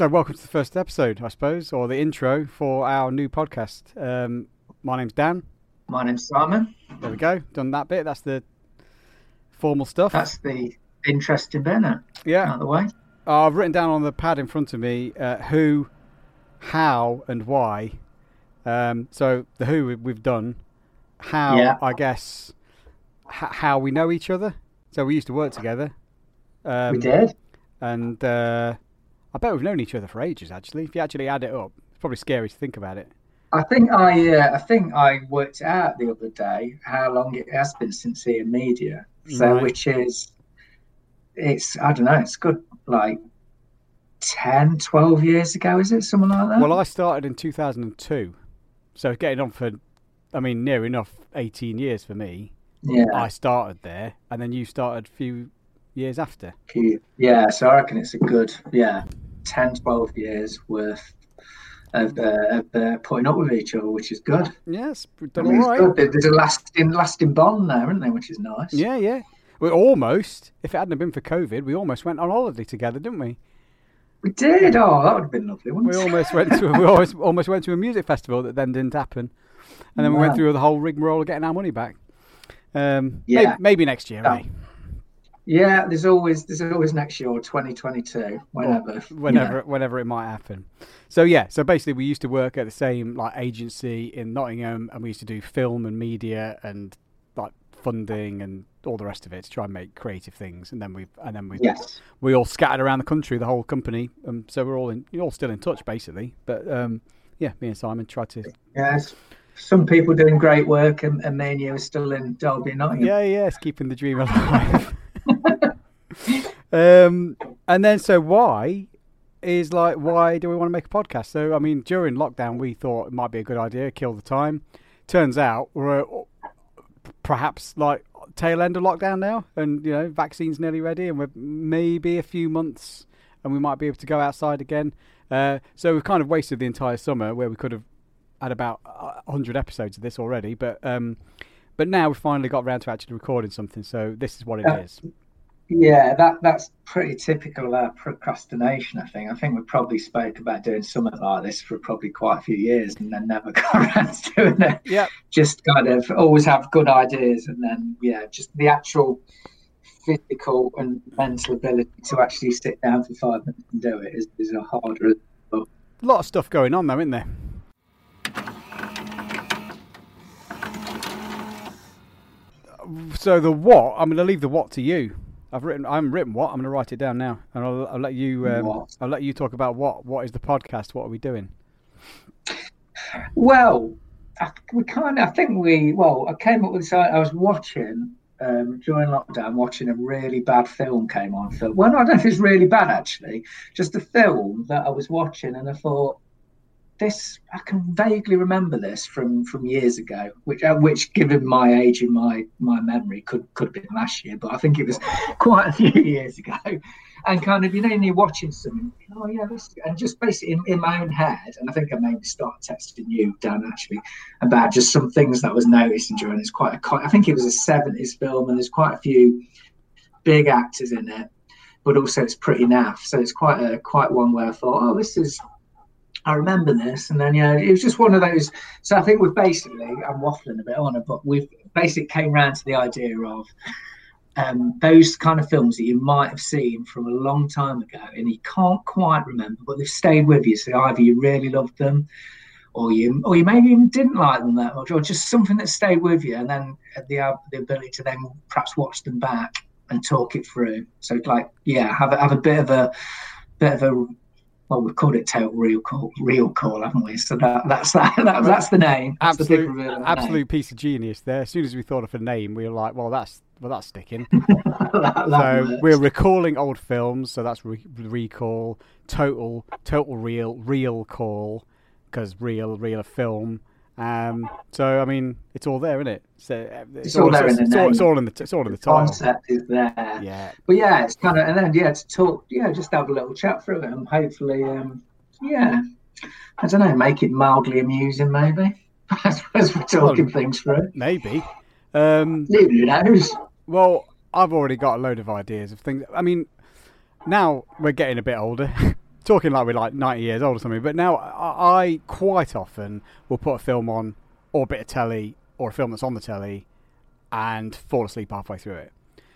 So, welcome to the first episode, I suppose, or the intro for our new podcast. Um, my name's Dan. My name's Simon. There we go. Done that bit. That's the formal stuff. That's the interesting bit, yeah. Out the way. I've written down on the pad in front of me uh, who, how, and why. Um, so the who we- we've done, how Yeah. I guess h- how we know each other. So we used to work together. Um, we did. and uh, I bet we've known each other for ages. Actually, if you actually add it up, it's probably scary to think about it. I think I, uh, I think I worked out the other day how long it has been since EM Media. So, Right. which is, it's I don't know, it's good like 10, 12 years ago, is it something like that? Well, I started in 2002, so getting on for, I mean, near enough 18 years for me. yeah, I started there, and then you started a few years after. yeah. So I reckon it's a good, yeah, 10, 12 years worth of, uh, of uh, putting up with each other, which is good. Yes, we've I mean, all right. good. There's a lasting, lasting bond there, isn't there? Which is nice. Yeah, yeah. We almost, if it hadn't been for COVID, we almost went on holiday together, didn't we? We did. Oh, that would have been lovely, wouldn't We it? almost went to we almost almost went to a music festival that then didn't happen, and then we went through the whole rigmarole of getting our money back. Um, Yeah. maybe, maybe next year, Yeah. eh? Yeah, there's always there's always next year or 2022, whenever. whenever whenever it might happen. So yeah, so basically we used to work at the same like agency in Nottingham, and we used to do film and media and like funding and all the rest of it to try and make creative things. And then we and then we Yes. we all scattered around the country, the whole company. Um, so we're all in, you're all still in touch basically. But um, yeah, me and Simon tried to. Yes. Some people doing great work, and, and me and you are still in Derby, Nottingham. Yeah, yeah, it's keeping the dream alive. um, and then so why is like why do we want to make a podcast? So I mean, during lockdown, we thought it might be a good idea, kill the time. Turns out we're perhaps like tail end of lockdown now, and you know, vaccines nearly ready, and we're maybe a few months, and we might be able to go outside again. Uh, so we've kind of wasted the entire summer where we could have had about uh, 100 episodes of this already, but um, but now we've finally got around to actually recording something. So this is what it Yeah. is. Yeah, that that's pretty typical procrastination. I think. I think we probably spoke about doing something like this for probably quite a few years, and then never got around to doing it. Yeah, Just kind of always have good ideas, and then yeah, just the actual physical and mental ability to actually sit down for five minutes and do it is, is a harder. a lot of stuff going on though, isn't there? So the what? I'm going to leave the what to you. I've written. I'm written what. I'm going to write it down now, and I'll, I'll let you. Um, I'll let you talk about what. What is the podcast? What are we doing? Well, I, we kind of, I think we, well, I came up with this. I was watching um, during lockdown, watching a really bad film came on. Film. Well, I don't know if it's really bad actually, just a film that I was watching, and I thought, this, I can vaguely remember this from from years ago, which, uh, which given my age and my my memory, could could have been last year, but I think it was quite a few years ago. And kind of, you know, you're watching something, oh yeah, this, and just basically in, in my own head, and I think I maybe started texting you, Dan, actually, about just some things that was noticing during. It's quite a, I think it was a 70s film, and there's quite a few big actors in it, but also it's pretty naff. So it's quite a quite one where I thought, oh, this is. I remember this, and then yeah, it was just one of those. So I think we've basically, I'm waffling a bit on it, but we've basically came round to the idea of um, those kind of films that you might have seen from a long time ago and you can't quite remember, but they've stayed with you. So either you really loved them, or you, or you maybe even didn't like them that much, or just something that stayed with you, and then the uh, the ability to then perhaps watch them back and talk it through. So like, yeah, have have a bit of a bit of a well, we've called it total real call, real call, haven't we? So that that's that, that that's the name. That's the Absolute, reveal of the name. piece of genius there. As soon as we thought of a name, we were like, well, that's well, that's sticking. That- so works. we're recalling old films, so that's re- recall. Total, total real, real call, because real, real film. Um, so I mean, it's all there, isn't it? So uh, it's, all there in the it's, all, name. it's all in the it's all in the title. concept is there. Yeah, But yeah, it's kind of and then yeah to talk, yeah, just have a little chat through it and hopefully, um, yeah, I don't know, make it mildly amusing maybe as, as we're talking Well, things through. maybe. Um, Who knows? Well, I've already got a load of ideas of things. I mean, now we're getting a bit older. talking like we're like 90 years old or something. But now I, I quite often will put a film on or a bit of telly or a film that's on the telly and fall asleep halfway through it.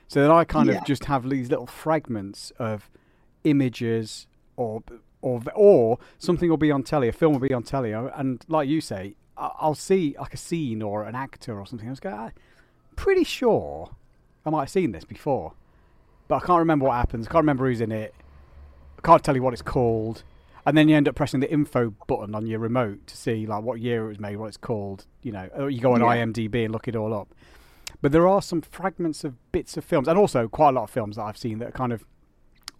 So then I kind Yeah. of just have these little fragments of images or or or something will be on telly, a film will be on telly, uh, and like you say, I'll see like a scene or an actor or something. I was going, I'm pretty sure I might have seen this before, but I can't remember what happens. I can't remember who's in it. Can't tell you what it's called. And then you end up pressing the info button on your remote to see like what year it was made, what it's called. You know, or you go on Yeah. IMDb and look it all up. But there are some fragments of bits of films, and also quite a lot of films that I've seen that kind of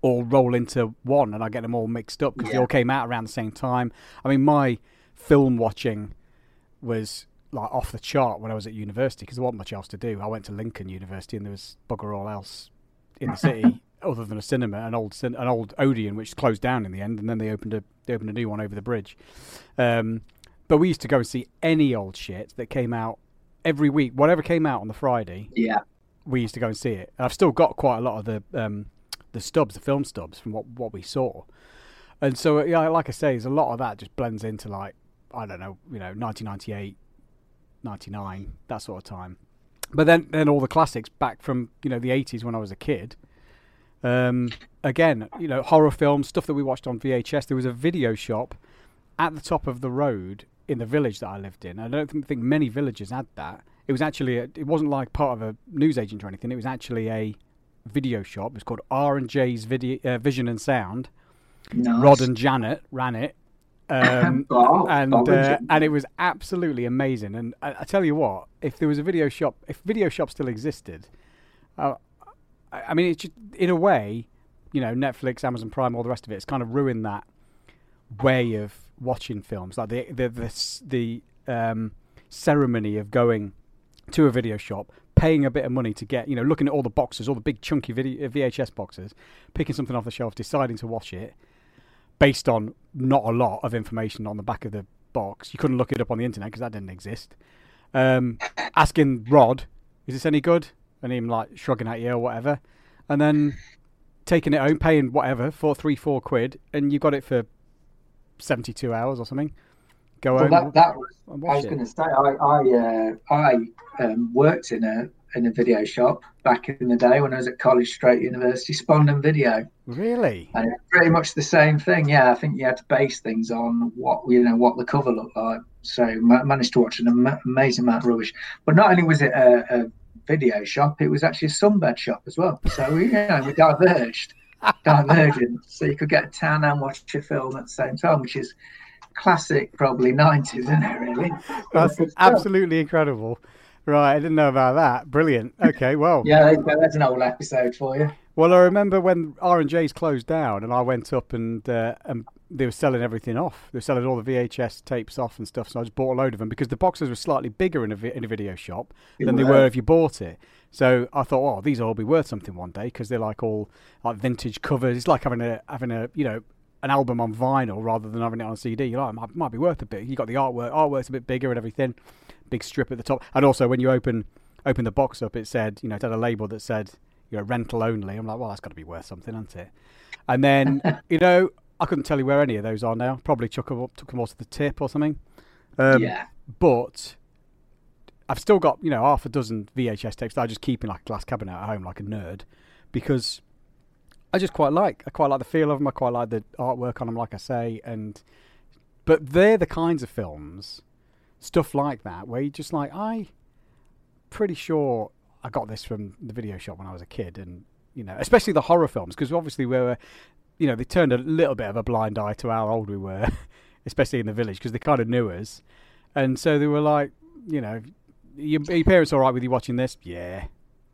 all roll into one, and I get them all mixed up because they all came out around the same time. I mean, my film watching was like off the chart when I was at university because there wasn't much else to do. I went to Lincoln University, and there was bugger all else in the city other than a cinema, an old cin- an old Odeon which closed down in the end, and then they opened a they opened a new one over the bridge. Um, but we used to go and see any old shit that came out every week, whatever came out on the Friday Yeah. we used to go and see it. I've still got quite a lot of the um, the stubs, the film stubs from what what we saw, and so yeah, like I say, there's a lot of that just blends into like I don't know, you know, 1998, 99, that sort of time. But then then all the classics back from you know the 80s when I was a kid. Um, again, you know, horror films, stuff that we watched on VHS. There was a video shop at the top of the road in the village that I lived in. I don't think, many villages had that. It was actually a, it wasn't like part of a newsagent or anything. It was actually a video shop. It was called R and J's Video uh, Vision and Sound. Nice. Rod and Janet ran it, um, Oh, and and uh, and it was absolutely amazing. And I, I tell you what, if there was a video shop, if video shop still existed, uh, I, mean, it's just, in a way, you know, Netflix, Amazon Prime, all the rest of it, it's kind of ruined that way of watching films, like the the the, the um, ceremony of going to a video shop, paying a bit of money to get, you know, looking at all the boxes, all the big chunky video, uh, VHS boxes, picking something off the shelf, deciding to watch it based on not a lot of information on the back of the box. You couldn't look it up on the internet because that didn't exist. Um, asking Rod, "Is this any good?" And him like shrugging at you or whatever, and then taking it home, paying whatever for three, four quid, and you got it for seventy-two hours or something. Go Well, home that, that was, I was going to say, I I, uh, I um, worked in a in a video shop back in the day when I was at College Straight University, Spondon Video, Really? and it's pretty much the same thing. Yeah, I think you had to base things on what you know what the cover looked like. So ma- managed to watch an ama- amazing amount of rubbish. But not only was it a, a video shop, it was actually a sunbed shop as well. So we, you know, we diverged, divergent. So you could get a tan and watch a film at the same time, which is classic, probably nineties, isn't it? Really? That's absolutely incredible. Right, I didn't know about that. Brilliant. Okay, well, Yeah, there you go. that's an old episode for you. well, I remember when R and J's closed down, and I went up and uh, and they were selling everything off. They were selling all the VHS tapes off and stuff. So I just bought a load of them because the boxes were slightly bigger in a vi- in a video shop than they were. were if you bought it. So I thought, oh, these will all be worth something one day because they're like all like vintage covers. It's like having a having a you know an album on vinyl rather than having it on CD. You're like, it might, might be worth a bit. You got the artwork. Artwork's a bit bigger and everything. Big strip at the top, and also when you open open the box up, it said you know it had a label that said you know rental only. I'm like, well, that's got to be worth something, hasn't it? And then you know I couldn't tell you where any of those are now. Probably took them took them all to the tip or something. Um, yeah, but I've still got you know half a dozen VHS tapes that I just keep in like a glass cabinet at home, like a nerd, because I just quite like I quite like the feel of them. I quite like the artwork on them, like I say, and but they're the kinds of films, stuff like that, where you just like I, pretty sure I got this from the video shop when I was a kid, and you know, especially the horror films, because obviously we were, you know, they turned a little bit of a blind eye to how old we were, especially in the village, because they kind of knew us, and so they were like, you know, your, your parents all right with you watching this? Yeah,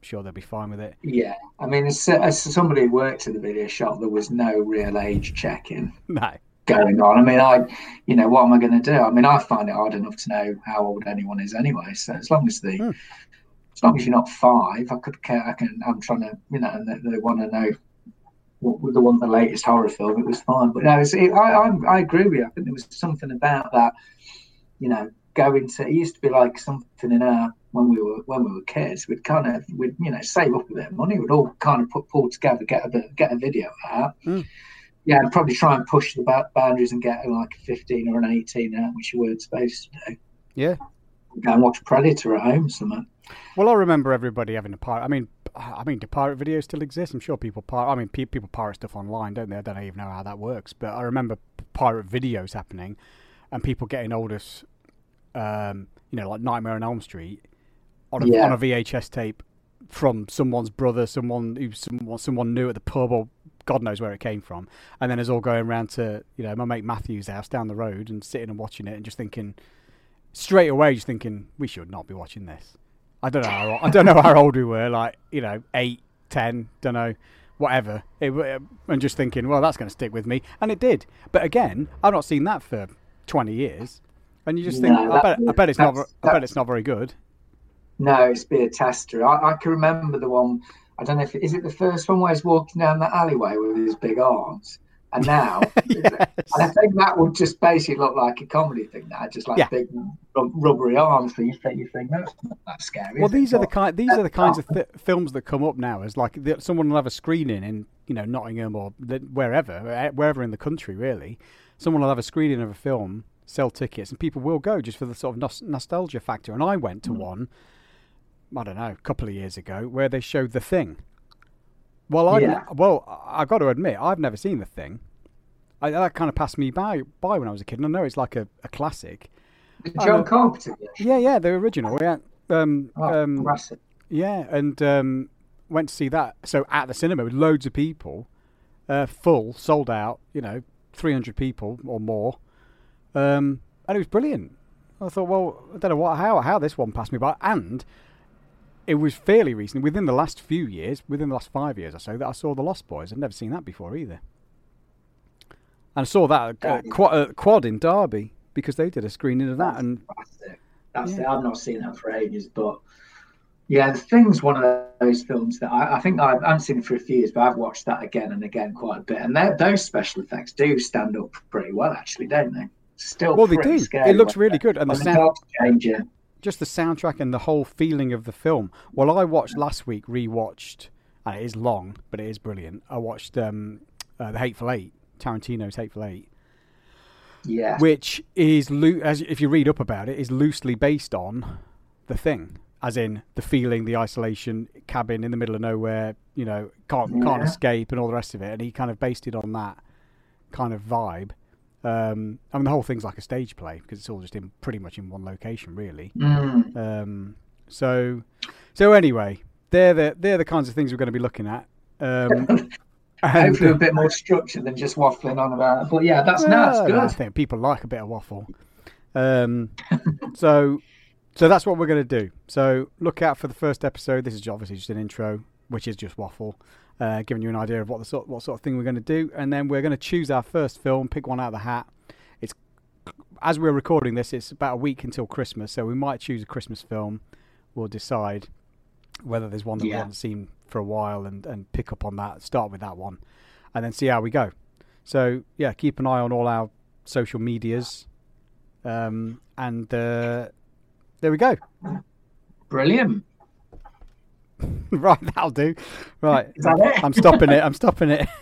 sure they'll be fine with it. yeah. I mean, as, as somebody who worked at the video shop, there was no real age checking No, going on. I mean, I, you know, what am I going to do? I mean, I find it hard enough to know how old anyone is anyway. So as long as the, Hmm. as long as you're not five, I could care. I can. I'm trying to, you know, they, they want to know what the one the latest horror film. It was fine, but no, it's, it, I, I I agree with you. I think there was something about that, you know, going to. It used to be like something in our when we were when we were kids. We'd kind of we'd you know save up a bit of money. We'd all kind of put pull together, get a bit, get a video out. Hmm. yeah, and probably try and push the boundaries and get like a 15 or an 18 out, which you weren't supposed to do. Yeah. Go and watch Predator at home, something. Well, I remember everybody having a pirate. I mean, I mean, do pirate videos still exist? I'm sure people pirate. I mean, pe- people pirate stuff online, don't they? I don't even know how that works, but I remember pirate videos happening, and people getting this, um, you know, like Nightmare on Elm Street, on a, Yeah. on a VHS tape from someone's brother, someone who someone someone knew at the pub, or God knows where it came from, and then it's all going around to you know my mate Matthew's house down the road and sitting and watching it and just thinking, straight away, just thinking we should not be watching this. I don't know. How, I don't know how old we were. Like you know, eight, ten, don't know, whatever. It, uh, and just thinking, well, that's going to stick with me, and it did. But again, I've not seen that for twenty years, and you just think, No, I bet, I bet it's not, I bet it's not very good. No, it's be a tester. I, I can remember the one. I don't know if is it the first one where he's walking down the alleyway with his big arms, and now, yes. and I think that would just basically look like a comedy thing now, just like Yeah. big rubbery arms. So you think you think that's not that scary. Well, is it? these are the kind. These are the kinds of th- films that come up now. As like the, someone will have a screening in you know Nottingham or wherever, eh, wherever in the country, really. Someone will have a screening of a film, sell tickets, and people will go just for the sort of nos- nostalgia factor. And I went to one, I don't know, a couple of years ago, where they showed The Thing. Well, I Yeah. well, I got to admit, I've never seen The Thing. I, that kind of passed me by by when I was a kid. And I know it's like a, a classic. The John. Carpenter. Yeah, yeah, the original. Yeah, um, Oh, um, massive. yeah, and um, went to see that. So at the cinema with loads of people, uh, full, sold out. You know, three hundred people or more, um, and it was brilliant. I thought, well, I don't know what how how this one passed me by, and it was fairly recent, within the last few years, within the last five years or so, that I saw the Lost Boys. I'd never seen that before either, and I saw that at, uh, quad, uh, quad in Derby because they did a screening of that, and Fantastic. That's Yeah. it. I've not seen that for ages, but yeah, the thing's one of those films that I, I think I haven't seen it for a few years, but I've watched that again and again quite a bit. And those special effects do stand up pretty well, actually, don't they? Still, well, they do. It looks really good, and the sound. changing. Just the soundtrack and the whole feeling of the film. Well, I watched last week, rewatched, and it is long, but it is brilliant. I watched um, uh, the Hateful Eight, Tarantino's Hateful Eight, Yeah, which is loo- as if you read up about it, is loosely based on the thing, as in the feeling, the isolation, cabin in the middle of nowhere, you know, can't can't escape, and all the rest of it. And he kind of based it on that kind of vibe. Um, I mean, the whole thing's like a stage play because it's all just in pretty much in one location, really. Mm. Um, so, so anyway, they're the they're the kinds of things we're going to be looking at. Um, hopefully a bit more structure than just waffling on about. It. But yeah, that's well, that's I think people like a bit of waffle. Um, so, so that's what we're going to do. So look out for the first episode. This is obviously just an intro, which is just waffle, uh, giving you an idea of what the sort what sort of thing we're going to do, and then we're going to choose our first film, pick one out of the hat. It's as we're recording this, it's about a week until Christmas, so we might choose a Christmas film. We'll decide whether there's one that we haven't seen for a while and, and pick up on that, start with that one, and then see how we go. So yeah, keep an eye on all our social medias, um, and uh, there we go. Brilliant. right, that'll do. Right, Is that it? I'm stopping it. I'm stopping it.